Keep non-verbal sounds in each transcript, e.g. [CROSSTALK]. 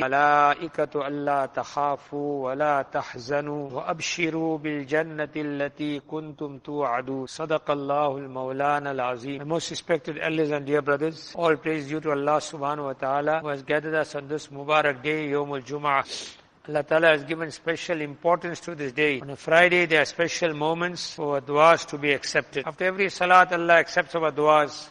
ملائكة ألا تخافوا ولا تحزنوا وأبشروا بالجنة التي كنتم توعدون صدق الله المولانا العظيم Most respected elders and dear brothers, all praise due to Allah subhanahu wa ta'ala who has gathered us on this Mubarak day, Yawmul Jum'ah. Allah Ta'ala has given special importance to this day. On a Friday, there are special moments for du'as to be accepted. After every salat, Allah accepts our du'as.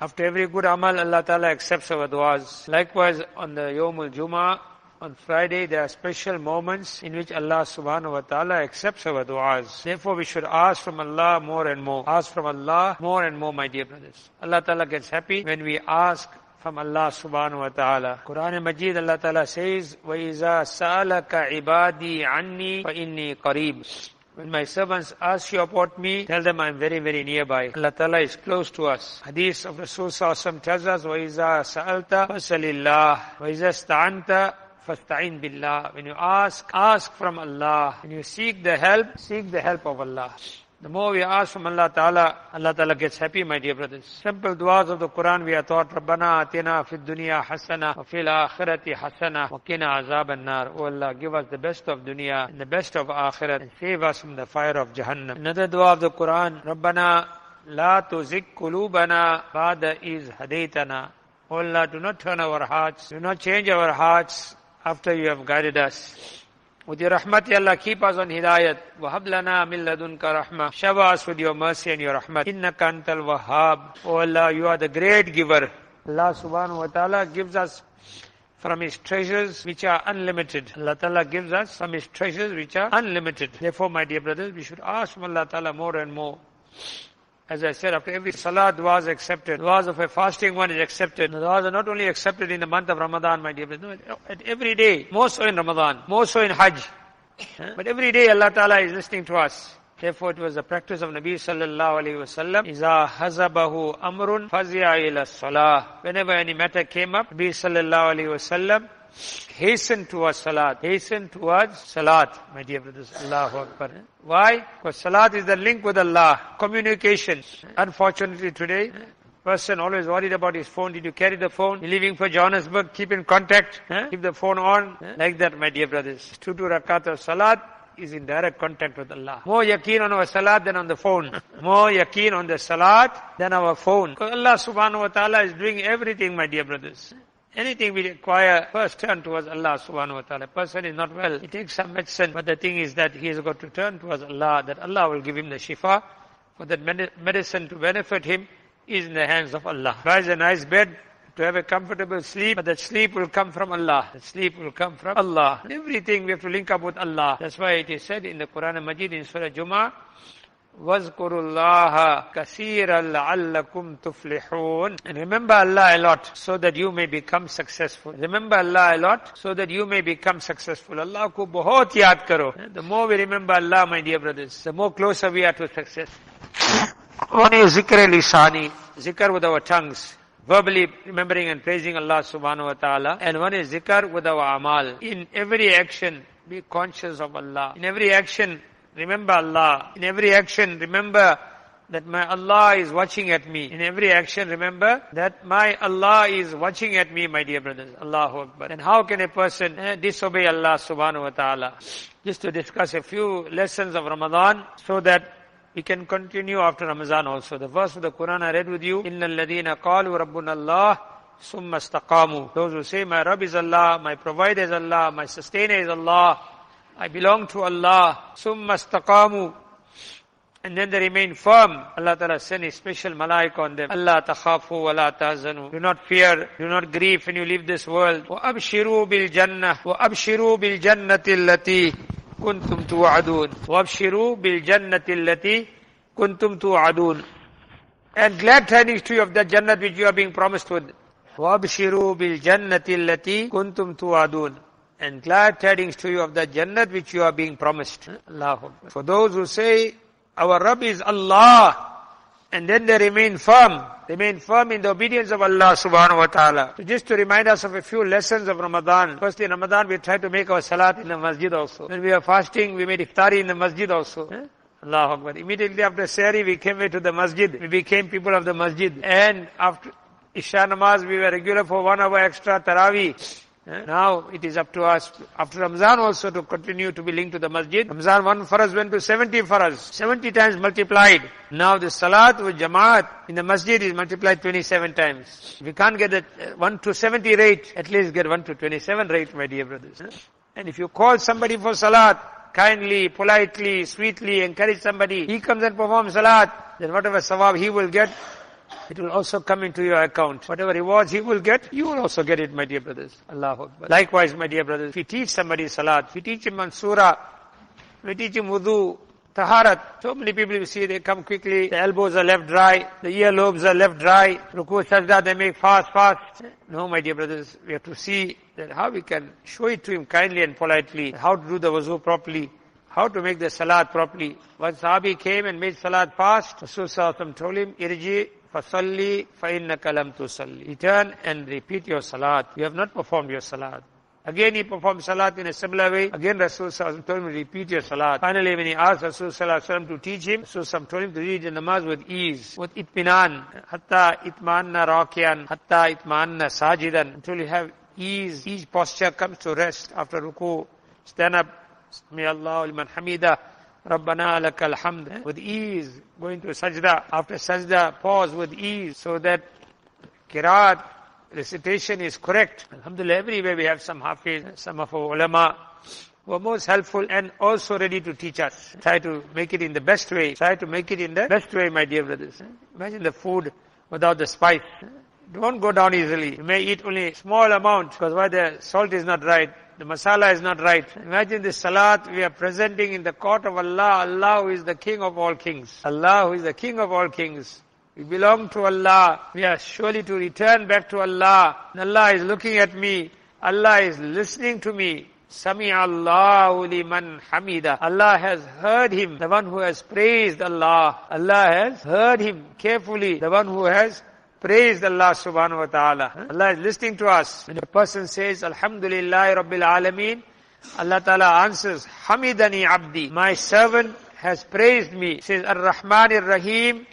After every good amal, Allah Ta'ala accepts our du'as. Likewise, on the Yawmul Jummah, on Friday, there are special moments in which Allah subhanahu wa ta'ala accepts our du'as. Therefore, we should ask from Allah more and more. Ask from Allah more and more, my dear brothers. Allah Ta'ala gets happy when we ask from Allah subhanahu wa ta'ala. Quran Majid Allah Ta'ala says, وَإِذَا سَأَلَكَ عِبَادِي عَنِّي فَإِنِّي قَرِيبٌ when my servants ask you about me, tell them I'm very, very nearby. Allah Ta'ala is close to us. Hadith of Rasul Sallallahu tells us, وَإِذَا سَأَلْتَ فَسَلِ اللَّهِ وَإِذَا اسْتَعَنْتَ فَاسْتَعِنْ بِاللَّهِ When you ask, ask from Allah. When you seek the help, seek the help of Allah. The more we ask from Allah Ta'ala, Allah Ta'ala gets happy, my dear brothers. Simple du'as of the Quran we are taught, Rabbana atina fid dunya hasana wa fil akhirati hasana wa azab an-nar. Oh Allah, give us the best of dunya and the best of akhirat and save us from the fire of Jahannam. Another du'a of the Quran, Rabbana la tuzigh qulubana ba'da iz hadaytana. Oh Allah, do not turn our hearts, do not change our hearts after you have guided us. With your rahmat, Ya Allah, keep us on hidayat. Wahab lana min ladunka rahmah. Shower us with your mercy and your rahmat. Inna kanta wahab. Oh Allah, you are the great giver. Allah subhanahu wa ta'ala gives us from His treasures which are unlimited. Allah Ta'ala gives us from His treasures which are unlimited. Therefore, my dear brothers, we should ask from Allah Ta'ala more and more. As I said, after every salah, dua is accepted. Duas of a fasting one is accepted. The duas are not only accepted in the month of Ramadan, my dear brothers, no, at every day, more so in Ramadan, more so in Hajj. But every day Allah Ta'ala is listening to us. Therefore, it was the practice of Nabi sallallahu alaihi wasallam. Iza hazabahu amrun fazia ila salah. Whenever any matter came up, Nabi sallallahu alaihi wasallam hasten towards salat. Hasten towards salat, my dear brothers. Allahu Akbar. Why? Because salat is the link with Allah. Communication. Unfortunately today, person always worried about his phone. Did you carry the phone? You're leaving for Johannesburg. Keep in contact. Huh? Keep the phone on. Huh? Like that, my dear brothers. Two two rakat of salat is in direct contact with Allah. More yaqeen on our salat than on the phone. [LAUGHS] More yaqeen on the salat than our phone. Because Allah subhanahu wa ta'ala is doing everything, my dear brothers. Anything we require, first turn towards Allah subhanahu wa ta'ala. A person is not well, he takes some medicine, but the thing is that he has got to turn towards Allah, that Allah will give him the shifa. For that medicine to benefit him is in the hands of Allah. Buys a nice bed, to have a comfortable sleep, but that sleep will come from Allah. That sleep will come from Allah. Everything we have to link up with Allah. That's why it is said in the Quran and Majid in Surah Jummah, and remember Allah a lot so that you may become successful. Remember Allah a lot so that you may become successful. Allah ko bahut yaad karo. The more we remember Allah, my dear brothers, the more closer we are to success. One is zikr lisani, zikr with our tongues. Verbally remembering and praising Allah subhanahu wa ta'ala. And one is zikr with our amal. In every action, be conscious of Allah. In every action, remember Allah. In every action, remember that my Allah is watching at me. In every action, remember that my Allah is watching at me, my dear brothers. Allahu Akbar. And how can a person eh, disobey Allah subhanahu wa ta'ala? Just to discuss a few lessons of Ramadan so that we can continue after Ramadan also. The verse of the Quran I read with you, إِنَّ الَّذِينَ قَالُوا رَبُّنَ اللَّهِ ثُمَّ اسْتَقَامُوا Those who say, my Rabb is Allah, my provider is Allah, my sustainer is Allah, I belong to Allah. Summa istaqamu. And then they remain firm. Allah Ta'ala send a special malaika on them. Allah takhafu wa la tahzanu. Do not fear, do not grieve when you leave this world. وَأَبْشِرُوا بِالْجَنَّةِ وَأَبْشِرُوا بِالْجَنَّةِ الَّتِي كُنْتُمْ تُوعَدُونَ وَأَبْشِرُوا بِالْجَنَّةِ الَّتِي كُنْتُمْ تُوعَدُونَ And glad tidings to you of that Jannah which you are being promised with. وَأَبْشِرُوا بِالْجَنَّةِ الَّتِي كُنْتُمْ تُوعَدُونَ and glad tidings to you of the Jannat which you are being promised. For those who say, our Rabb is Allah, and then they remain firm, remain firm in the obedience of Allah subhanahu wa ta'ala. So just to remind us of a few lessons of Ramadan. Firstly, in Ramadan we try to make our salat in the masjid also. When we are fasting, we made iftari in the masjid also. Eh? Allah Akbar. Immediately after Sari, we came to the masjid. We became people of the masjid. And after Isha namaz, we were regular for one hour extra Taraweeh. Now it is up to us after Ramzan also to continue to be linked to the masjid. Ramzan one faraz went to 70 faraz, 70 times multiplied. Now the salat with jamaat in the masjid is multiplied 27 times. We can't get the uh, 1 to 70 rate, at least get 1 to 27 rate, my dear brothers. And if you call somebody for salat, kindly, politely, sweetly encourage somebody, he comes and performs salat, then whatever sawab he will get, it will also come into your account. Whatever rewards he will get, you will also get it, my dear brothers. Allah Akbar. Likewise, my dear brothers, if you teach somebody salat, if you teach him on surah, you teach him wudu, taharat, so many people you see, they come quickly, the elbows are left dry, the earlobes are left dry, ruku sajda, they make fast, fast. No, my dear brothers, we have to see that how we can show it to him kindly and politely, how to do the wuzu properly, how to make the salat properly. One sahabi came and made salat fast, Rasul told him, irji Fasalli fa'innaka tu tusalli. Return and repeat your salat. You have not performed your salat. Again he performed salat in a similar way. Again Rasul told him to repeat your salat. Finally when he asked Rasul to teach him, Rasul told him to read the namaz with ease, with itminan, hatta itmanna rakiyan, hatta itmanna sajidan, until you have ease. Each posture comes to rest after ruku. Stand up. May Allah liman. Rabbana lakal hamd. With ease, going to sajda. After sajda, pause with ease so that kirat, recitation is correct. Alhamdulillah, everywhere we have some hafiz, some of our ulama who are most helpful and also ready to teach us. Try to make it in the best way. Try to make it in the best way, my dear brothers. Imagine the food without the spice. Don't go down easily. You may eat only small amount because why the salt is not right. The masala is not right. Imagine the salat we are presenting in the court of Allah. Allah who is the king of all kings. Allah who is the king of all kings. We belong to Allah. We are surely to return back to Allah. Allah is looking at me. Allah is listening to me. Sami Allahu liman hamida. Allah has heard him, the one who has praised Allah. Allah has heard him carefully, the one who has Praise the Allah subhanahu wa ta'ala. Allah is listening to us. When a person says, Alhamdulillah Rabbil Alameen, Allah ta'ala answers, Hamidani Abdi. My servant has praised me. Says, Ar-Rahman Ar-Rahim.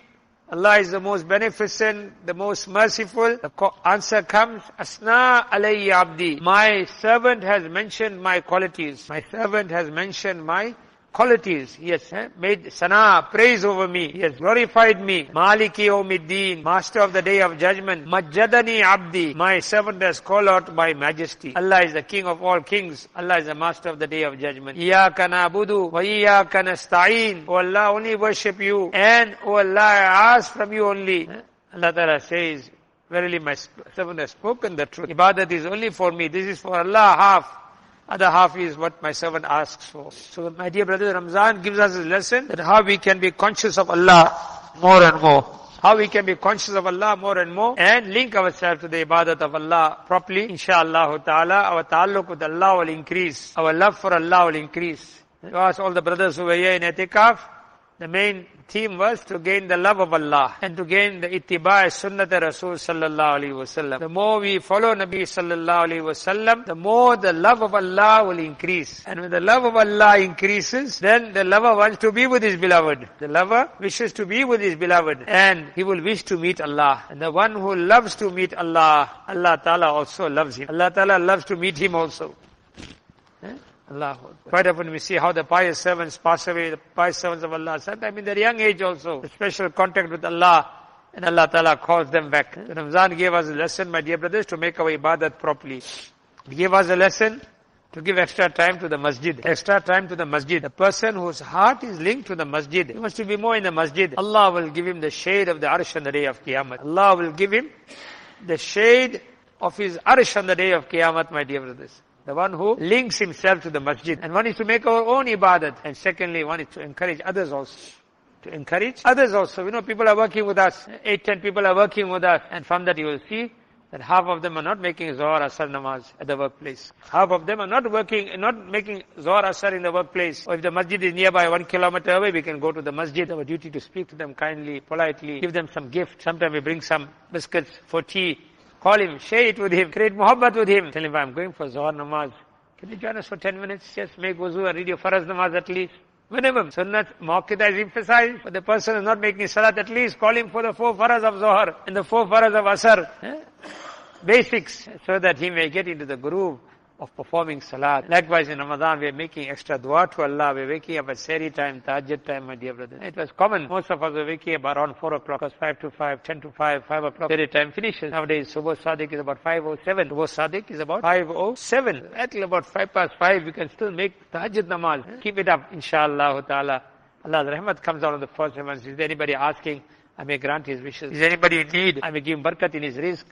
Allah is the most beneficent, the most merciful. The answer comes, Asna alayhi abdi. My servant has mentioned my qualities. My servant has mentioned my qualities. He has eh? made sana, praise over me. He has glorified me. Maliki Yawmiddin, master of the day of judgment. Majadani Abdi, my servant has called out my majesty. Allah is the king of all kings. Allah is the master of the day of judgment. Iyaka na'budu wa iyaka nasta'in. O Allah, only worship you. And, O Allah, I ask from you only. Eh? Allah Ta'ala says, Verily my servant has spoken the truth. Ibadat is only for me. This is for Allah half. Other half is what my servant asks for. So my dear brother, Ramzan gives us a lesson that how we can be conscious of Allah more and more. How we can be conscious of Allah more and more and link ourselves to the ibadat of Allah properly. Inshallah ta'ala, our ta'alluq with Allah will increase. Our love for Allah will increase. Ask all the brothers who were here in etikaf, the main theme was to gain the love of Allah and to gain the ittiba' sunnat Rasul sallallahu alaihi wasallam. The more we follow Nabi sallallahu alaihi wasallam, the more the love of Allah will increase. And when the love of Allah increases, then the lover wants to be with his beloved. The lover wishes to be with his beloved and he will wish to meet Allah. And the one who loves to meet Allah, Allah Ta'ala also loves him. Allah Ta'ala loves to meet him also. Eh? Allah. Quite often we see how the pious servants pass away, the pious servants of Allah, sometimes in their young age also, special contact with Allah, and Allah Ta'ala calls them back. So Ramzan gave us a lesson, my dear brothers, to make our ibadat properly. He gave us a lesson to give extra time to the masjid. Extra time to the masjid. The person whose heart is linked to the masjid, he wants to be more in the masjid. Allah will give him the shade of the arsh on the day of Qiyamah. Allah will give him the shade of his arsh on the day of Qiyamah, my dear brothers. The one who links himself to the masjid. And one is to make our own ibadat. And secondly, one is to encourage others also. To encourage others also. You know, people are working with us. Eight, ten people are working with us. And from that you will see that half of them are not making Zohar Asar namaz at the workplace. Half of them are not working, not making Zohar Asar in the workplace. Or if the masjid is nearby one kilometer away, we can go to the masjid. Our duty to speak to them kindly, politely, give them some gift. Sometimes we bring some biscuits for tea Call him, share it with him, create muhabbat with him. Tell him, I'm going for Zohar namaz. Can you join us for 10 minutes? Just make wuzu and read your faraz namaz at least. Minimum. Sunnat, Muakkadah is emphasized, but the person is not making salat at least, call him for the four faraz of Zohar and the four faraz of Asar. Eh? basics so that he may get into the groove of performing salat. Likewise in Ramadan we are making extra dua to Allah. We are waking up at Seri time, Tahajjud time, my dear brother. It was common. Most of us were waking up around 4 o'clock, because 5 to 5, 10 to 5, 5 o'clock. Seri time finishes. Nowadays Subh Sadiq is about 5.07. Subh Sadiq is about 5.07. Until about 5 past 5 we can still make Tahajjud namaz. Keep it up, inshallah ta'ala. Allah's rahmat comes out of the first heavens. Is there anybody asking? I may grant his wishes. Is anybody in need? I may give him barakat in his rizq.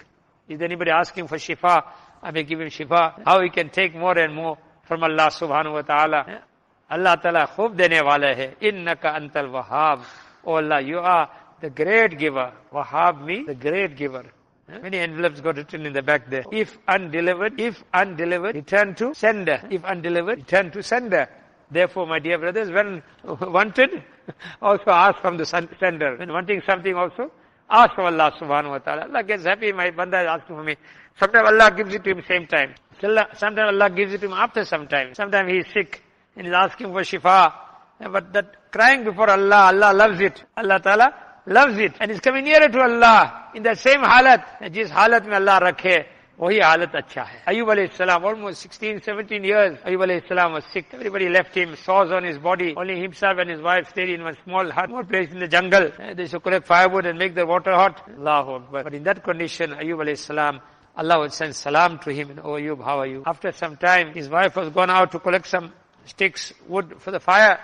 Is anybody asking for shifa? I may give him shifa. How he can take more and more from Allah subhanahu wa ta'ala. Allah ta'ala khub dene wala hai. Innaka antal wahab. Oh Allah, you are the great giver. Wahab me, the great giver. Many envelopes got written in the back there. If undelivered, if undelivered, return to sender. If undelivered, return to sender. Therefore, my dear brothers, when [LAUGHS] wanted, [LAUGHS] also ask from the sender. When wanting something also, ask from Allah subhanahu wa ta'ala. Allah gets happy, my banda is asking for me. Sometimes Allah gives it to him same time. Sometimes Allah gives it to him after some time. Sometimes he is sick and he is asking for shifa. But that crying before Allah, Allah loves it. Allah ta'ala loves it. And he's coming nearer to Allah in that same halat. Jis halat mein Allah rakhe. वही हालत अच्छा है अयूब अलैहिस्सलाम almost 16 17 years Ayub alayhi was sick everybody left him sores on his body only himself and his wife stayed in one small hut small place in the jungle they should collect firewood and make the water hot Allahu Akbar but in that condition Ayub alayhi Allah would send salam to him and oh Ayub how are you after some time his wife was gone out to collect some sticks wood for the fire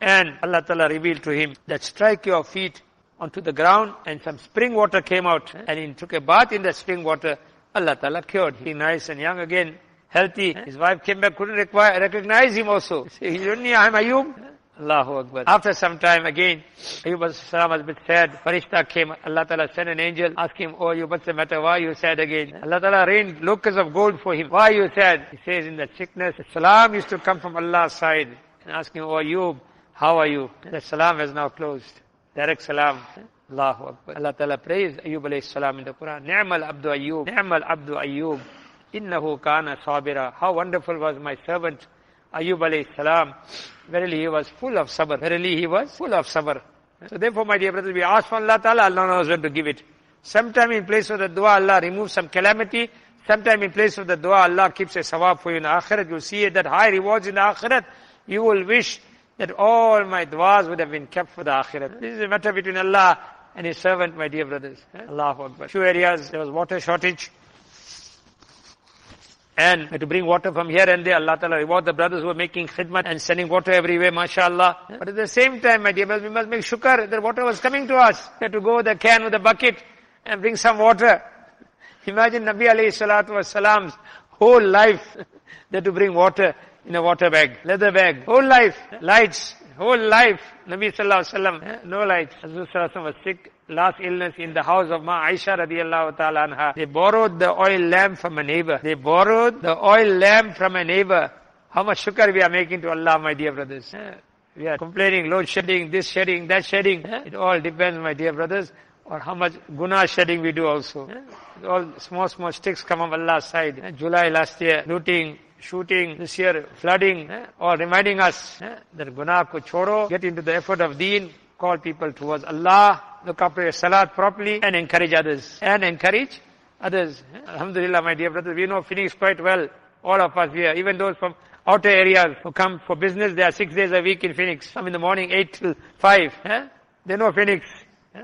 and Allah Ta'ala revealed to him that strike your feet onto the ground and some spring water came out and he took a bath in the spring water Allah Ta'ala cured He Nice and young again, healthy. His wife came back, couldn't require, recognize him also. He's only, I'm Ayub. Allahu Akbar. After some time again, Ayub salam was a bit sad. Farishta came, Allah Ta'ala sent an angel, asked him, oh Ayub, what's the matter? Why you sad again? Allah Ta'ala rained locusts of gold for him. Why you sad? He says in that sickness, salam used to come from Allah's side and ask him, oh Ayub, how are you? The salam has now closed. Direct salam. Allahu Akbar. Allah Ta'ala praised Ayyub alayhi salam in the Quran. Ni'mal abdu Ayyub. Ni'mal abdu Ayyub. Innahu kana sabira. How wonderful was my servant Ayyub alayhi salam. Verily he was full of sabr. Verily he was full of sabr. So therefore my dear brothers, we ask from Allah Ta'ala, Allah knows when to give it. Sometime in place of the dua, Allah removes some calamity. Sometime in place of the dua, Allah keeps a sawab for you in the akhirat. You'll see that high rewards in the akhirat. You will wish that all my duas would have been kept for the akhirat. This is a matter between Allah and his servant, my dear brothers. Eh, Allahu Akbar. Few areas, there was water shortage. And to bring water from here and there, Allah Ta'ala reward the brothers who are making khidmat and sending water everywhere, mashallah. But at the same time, my dear brothers, we must make shukr that water was coming to us. We had to go with a can with a bucket and bring some water. Imagine Nabi alayhi salatu was salam's whole life, [LAUGHS] they had to bring water in a water bag, leather bag, whole life, lights, whole life, Nabi sallallahu alaihi wasallam, no lights. Hazrat sallallahu was sick, last illness in the house of Ma Aisha radiallahu ta'ala anha. They borrowed the oil lamp from a neighbor. They borrowed the oil lamp from a neighbor. How much shukr we are making to Allah, my dear brothers. We are complaining, load shedding, this shedding, that shedding. It all depends, my dear brothers, or how much guna shedding we do also. All small, small sticks come from Allah's side. July last year, looting, shooting, this year flooding, eh, or reminding us eh, that guna ko chodo, get into the effort of deen, call people towards Allah, look after your salat properly, and encourage others. And encourage others. Eh. Alhamdulillah, my dear brothers, we know Phoenix quite well. All of us here, even those from outer areas who come for business, they are six days a week in Phoenix. Some in the morning, eight till five. Eh? They know Phoenix. Eh?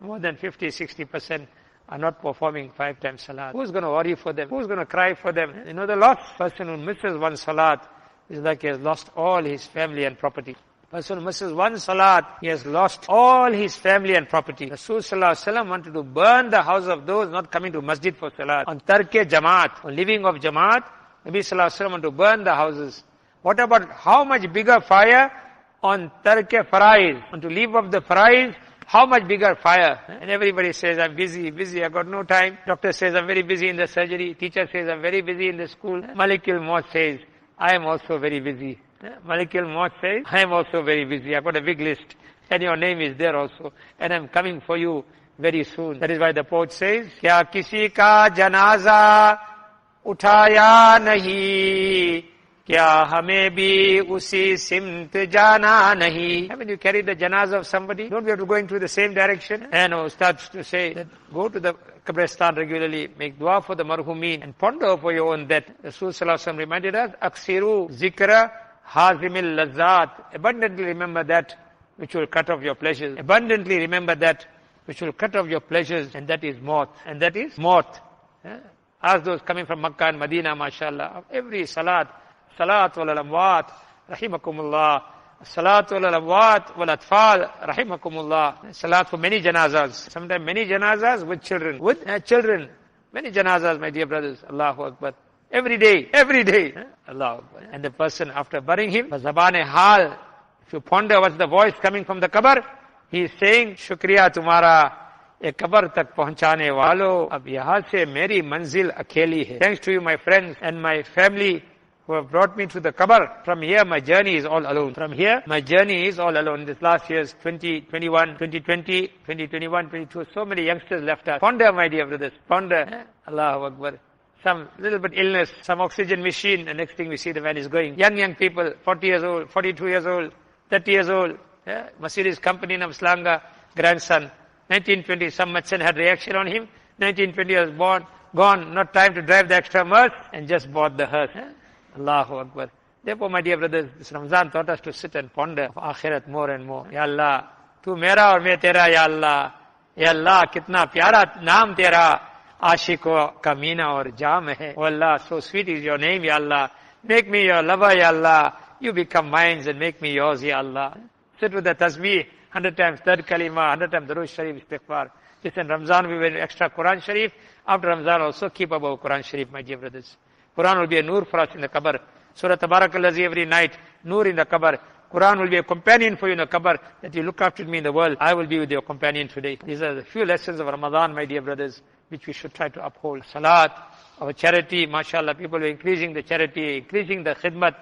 More than 50, 60 percent are not performing five times salat. Who's going to worry for them? Who's going to cry for them? You know, the last person who misses one salat is like he has lost all his family and property. Person who misses one salat, he has lost all his family and property. Rasul Sallallahu wanted to burn the house of those not coming to masjid for salat. On tarke jamaat, on living of jamaat, Nabi Sallallahu wanted to burn the houses. What about how much bigger fire on tarke faraiz, on to leave of the faraiz, how much bigger fire? And everybody says, I'm busy, busy, I've got no time. Doctor says, I'm very busy in the surgery. Teacher says, I'm very busy in the school. Malakul Maut says, I am also very busy. Malakul Maut says, I am also very busy. I've got a big list. And your name is there also. And I'm coming for you very soon. That is why the poet says, Kya kisi ka janaza uthaya nahi क्या हमें भी उसी सिमत जाना नहीं Haven't you carried the janazah of somebody? Don't we have to go into the same direction? And starts to say that go to the Qabristan regularly, make dua for the marhumeen, and ponder over your own death. Rasul Sallallahu reminded us, Aksiru zikra hazimil lazat. Abundantly remember that which will cut off your pleasures. Abundantly remember that which will cut off your pleasures, and that is maut. And that is maut. Yeah? Ask those coming from Makkah and Medina, mashallah, every salat, salat wal amwat, rahimakumullah, salat wal amwat wal atfal, rahimakumullah, salat for many janazas, sometimes many janazas with children, with uh, children, many janazas, my dear brothers, Allahu Akbar. Every day, every day. Allah Akbar. And the person after burying him, zabane hal, if you ponder what's the voice coming from the kabar, he is saying, Shukriya tumara, ये कबर तक पहुंचाने वालों अब यहाँ से मेरी मंजिल अकेली है thanks to you my friends and my family who have brought me to the Kabar. From here, my journey is all alone. From here, my journey is all alone. This last year's 2021, 2020, 2021, 22, so many youngsters left us. Ponder, my dear brothers, ponder. Allahu Akbar. Some little bit illness, some oxygen machine, the next thing we see the man is going. Young, young people, 40 years old, 42 years old, 30 years old. Yeah? Mercedes company in Stanger, grandson. 1920, some medicine had reaction on him. 1920 was born, gone, not time to drive the extra mile, and just bought the hearse. Yeah? Allahu Akbar. Therefore, my dear brothers, this Ramzan taught us to sit and ponder of Akhirat more and more. Ya Allah, tu mera aur main tera, Ya Allah. Ya Allah, kitna pyara naam tera. Ashiko ka meena aur jam hai. Oh Allah, so sweet is your name, Ya Allah. Make me your lover, Ya Allah. You become mine and make me yours, Ya Allah. Sit with the tasbih, hundred times, third kalima, hundred times, Darush Sharif, istighfar. This in Ramzan we will extra Quran Sharif. After Ramzan also keep above Quran Sharif, my dear brothers. Quran will be a nur for us in the qabr. Surah Tabarakallah every night, nur in the qabr. Quran will be a companion for you in the qabr, that you look after me in the world. I will be with your companion today. These are the few lessons of Ramadan, my dear brothers, which we should try to uphold. Salat, our charity, mashallah, people are increasing the charity, increasing the khidmat.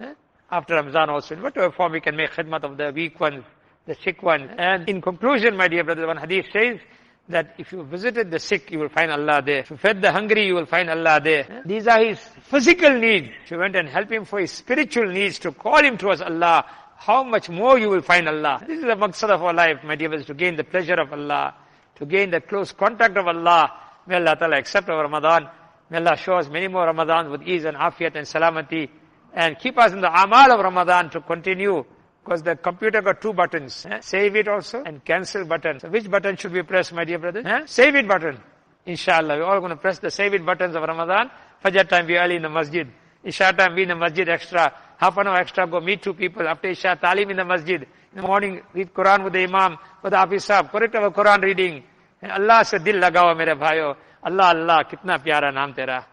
Eh? After Ramadan also, in whatever form we can make khidmat of the weak ones, the sick ones. And in conclusion, my dear brothers, one hadith says, that if you visited the sick, you will find Allah there. If you fed the hungry, you will find Allah there. These are his physical needs. If you went and helped him for his spiritual needs, to call him towards Allah, how much more you will find Allah. This is the maqsad of our life, my dear brothers, to gain the pleasure of Allah, to gain the close contact of Allah. May Allah Ta'ala accept our Ramadan. May Allah show us many more Ramadans with ease and afiyat and salamati. And keep us in the amal of Ramadan to continue because the computer got two buttons. Eh? Save it also and cancel button. So which button should we press, my dear brothers? Eh? Save it button. Inshallah, we're all going to press the save it buttons of Ramadan. Fajr time, be early in the masjid. Isha time, be in the masjid extra. Half an hour extra, go meet two people. After Isha, talim in the masjid. In the morning, read Quran with the Imam, with the Hafiz Sahib. Correct our Quran reading. Allah se dil lagao mere bhayo. Allah, Allah, kitna pyara naam tera.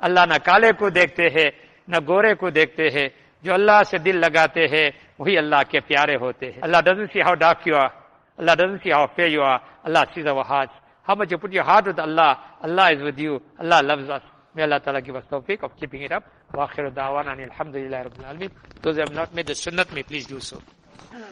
Allah na kale ko dekhte hai, na gore ko dekhte hai. जो अल्लाह से दिल लगाते हैं वही अल्लाह के प्यारे होते हैं dark you are. Allah doesn't see how fair you are. Allah sees our hearts. How much you put your heart with Allah, Allah is with you. Allah loves us. May Allah Ta'ala give us tawfiq of keeping it up. Wa akhiru da'wana alhamdulillah rabbil alamin. Those who have not made the sunnat may please do so.